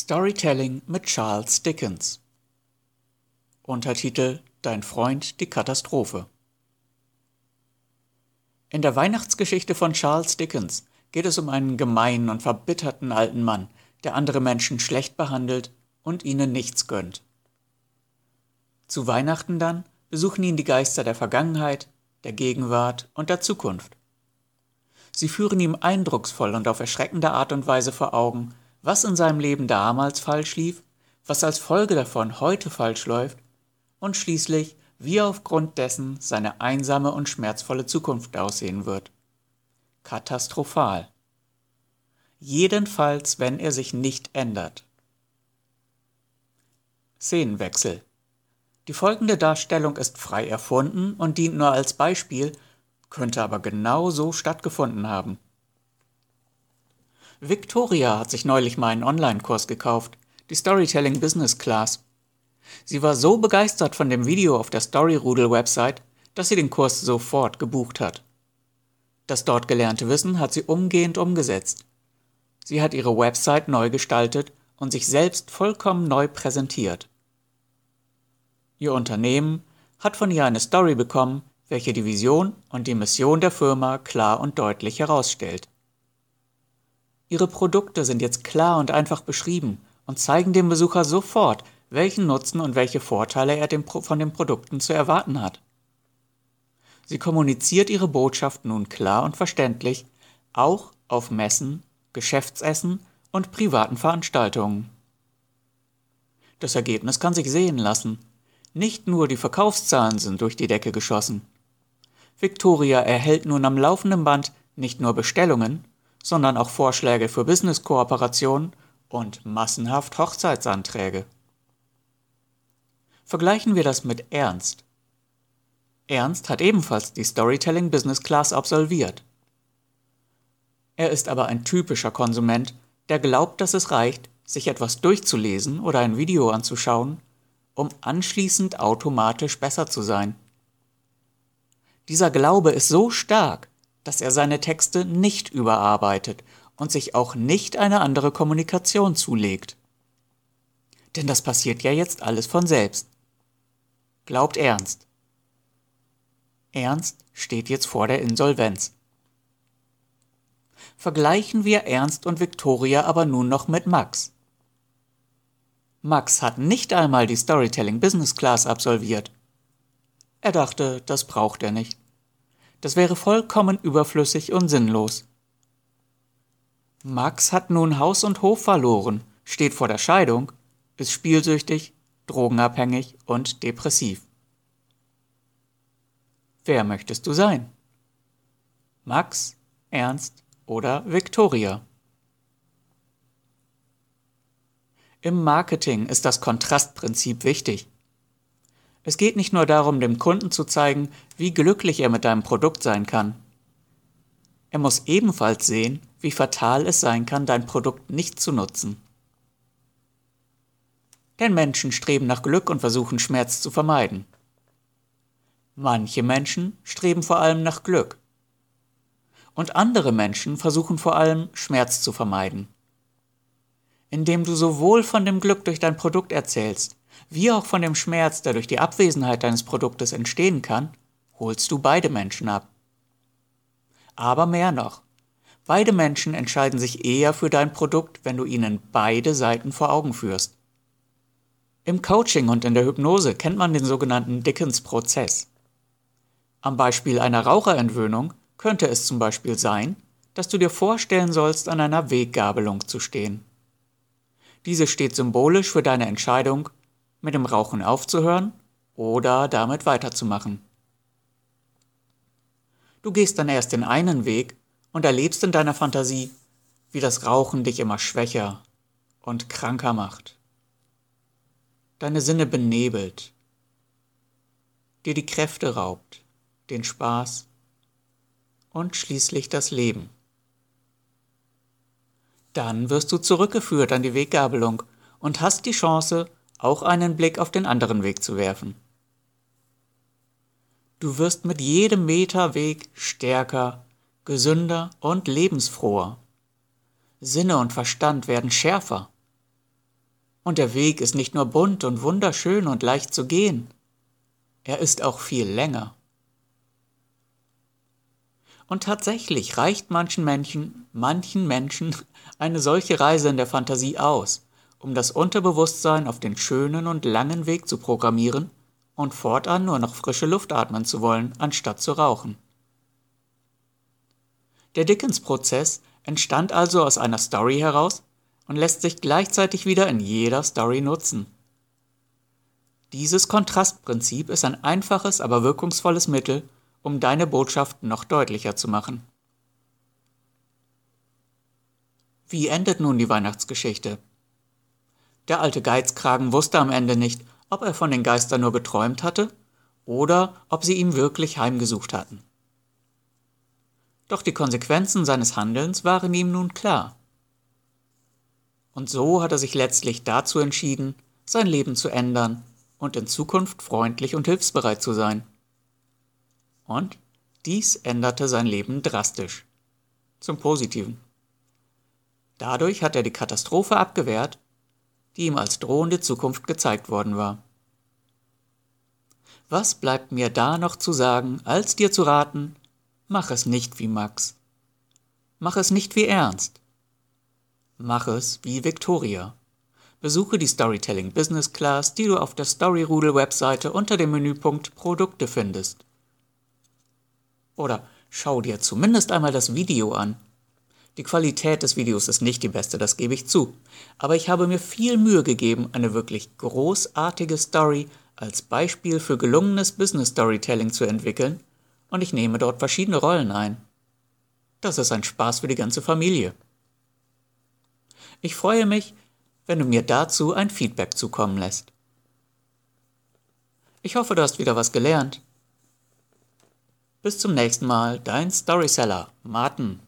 Storytelling mit Charles Dickens Untertitel Dein Freund die Katastrophe In der Weihnachtsgeschichte von Charles Dickens geht es um einen gemeinen und verbitterten alten Mann, der andere Menschen schlecht behandelt und ihnen nichts gönnt. Zu Weihnachten dann besuchen ihn die Geister der Vergangenheit, der Gegenwart und der Zukunft. Sie führen ihm eindrucksvoll und auf erschreckende Art und Weise vor Augen, was in seinem Leben damals falsch lief, was als Folge davon heute falsch läuft und schließlich, wie aufgrund dessen seine einsame und schmerzvolle Zukunft aussehen wird. Katastrophal. Jedenfalls, wenn er sich nicht ändert. Szenenwechsel. Die folgende Darstellung ist frei erfunden und dient nur als Beispiel, könnte aber genau so stattgefunden haben. Victoria hat sich neulich meinen Online-Kurs gekauft, die Storytelling Business Class. Sie war so begeistert von dem Video auf der Storyrudel-Website, dass sie den Kurs sofort gebucht hat. Das dort gelernte Wissen hat sie umgehend umgesetzt. Sie hat ihre Website neu gestaltet und sich selbst vollkommen neu präsentiert. Ihr Unternehmen hat von ihr eine Story bekommen, welche die Vision und die Mission der Firma klar und deutlich herausstellt. Ihre Produkte sind jetzt klar und einfach beschrieben und zeigen dem Besucher sofort, welchen Nutzen und welche Vorteile er von den Produkten zu erwarten hat. Sie kommuniziert ihre Botschaft nun klar und verständlich, auch auf Messen, Geschäftsessen und privaten Veranstaltungen. Das Ergebnis kann sich sehen lassen. Nicht nur die Verkaufszahlen sind durch die Decke geschossen. Victoria erhält nun am laufenden Band nicht nur Bestellungen, sondern auch Vorschläge für Business-Kooperationen und massenhaft Hochzeitsanträge. Vergleichen wir das mit Ernst. Ernst hat ebenfalls die Storytelling Business Class absolviert. Er ist aber ein typischer Konsument, der glaubt, dass es reicht, sich etwas durchzulesen oder ein Video anzuschauen, um anschließend automatisch besser zu sein. Dieser Glaube ist so stark, dass er seine Texte nicht überarbeitet und sich auch nicht eine andere Kommunikation zulegt. Denn das passiert ja jetzt alles von selbst. Glaubt Ernst. Ernst steht jetzt vor der Insolvenz. Vergleichen wir Ernst und Victoria aber nun noch mit Max. Max hat nicht einmal die Storytelling Business Class absolviert. Er dachte, das braucht er nicht. Das wäre vollkommen überflüssig und sinnlos. Max hat nun Haus und Hof verloren, steht vor der Scheidung, ist spielsüchtig, drogenabhängig und depressiv. Wer möchtest du sein? Max, Ernst oder Victoria? Im Marketing ist das Kontrastprinzip wichtig. Es geht nicht nur darum, dem Kunden zu zeigen, wie glücklich er mit deinem Produkt sein kann. Er muss ebenfalls sehen, wie fatal es sein kann, dein Produkt nicht zu nutzen. Denn Menschen streben nach Glück und versuchen Schmerz zu vermeiden. Manche Menschen streben vor allem nach Glück. Und andere Menschen versuchen vor allem Schmerz zu vermeiden. Indem du sowohl von dem Glück durch dein Produkt erzählst, wie auch von dem Schmerz, der durch die Abwesenheit deines Produktes entstehen kann, holst du beide Menschen ab. Aber mehr noch. Beide Menschen entscheiden sich eher für dein Produkt, wenn du ihnen beide Seiten vor Augen führst. Im Coaching und in der Hypnose kennt man den sogenannten Dickens-Prozess. Am Beispiel einer Raucherentwöhnung könnte es zum Beispiel sein, dass du dir vorstellen sollst, an einer Weggabelung zu stehen. Diese steht symbolisch für deine Entscheidung, mit dem Rauchen aufzuhören oder damit weiterzumachen. Du gehst dann erst den einen Weg und erlebst in deiner Fantasie, wie das Rauchen dich immer schwächer und kranker macht. Deine Sinne benebelt, dir die Kräfte raubt, den Spaß und schließlich das Leben. Dann wirst du zurückgeführt an die Weggabelung und hast die Chance, auch einen Blick auf den anderen Weg zu werfen. Du wirst mit jedem Meter Weg stärker, gesünder und lebensfroher. Sinne und Verstand werden schärfer. Und der Weg ist nicht nur bunt und wunderschön und leicht zu gehen, er ist auch viel länger. Und tatsächlich reicht manchen Menschen, manchen Menschen eine solche Reise in der Fantasie aus, um das Unterbewusstsein auf den schönen und langen Weg zu programmieren und fortan nur noch frische Luft atmen zu wollen, anstatt zu rauchen. Der Dickens-Prozess entstand also aus einer Story heraus und lässt sich gleichzeitig wieder in jeder Story nutzen. Dieses Kontrastprinzip ist ein einfaches, aber wirkungsvolles Mittel, um deine Botschaft noch deutlicher zu machen. Wie endet nun die Weihnachtsgeschichte? Der alte Geizkragen wusste am Ende nicht, ob er von den Geistern nur geträumt hatte oder ob sie ihm wirklich heimgesucht hatten. Doch die Konsequenzen seines Handelns waren ihm nun klar. Und so hat er sich letztlich dazu entschieden, sein Leben zu ändern und in Zukunft freundlich und hilfsbereit zu sein. Und dies änderte sein Leben drastisch. Zum Positiven. Dadurch hat er die Katastrophe abgewehrt, die ihm als drohende Zukunft gezeigt worden war. Was bleibt mir da noch zu sagen, als dir zu raten, mach es nicht wie Max. Mach es nicht wie Ernst. Mach es wie Victoria. Besuche die Storytelling Business Class, die du auf der Storyrudel Webseite unter dem Menüpunkt Produkte findest. Oder schau dir zumindest einmal das Video an. Die Qualität des Videos ist nicht die beste, das gebe ich zu. Aber ich habe mir viel Mühe gegeben, eine wirklich großartige Story als Beispiel für gelungenes Business Storytelling zu entwickeln und ich nehme dort verschiedene Rollen ein. Das ist ein Spaß für die ganze Familie. Ich freue mich, wenn du mir dazu ein Feedback zukommen lässt. Ich hoffe, du hast wieder was gelernt. Bis zum nächsten Mal, dein Storyseller, Martin.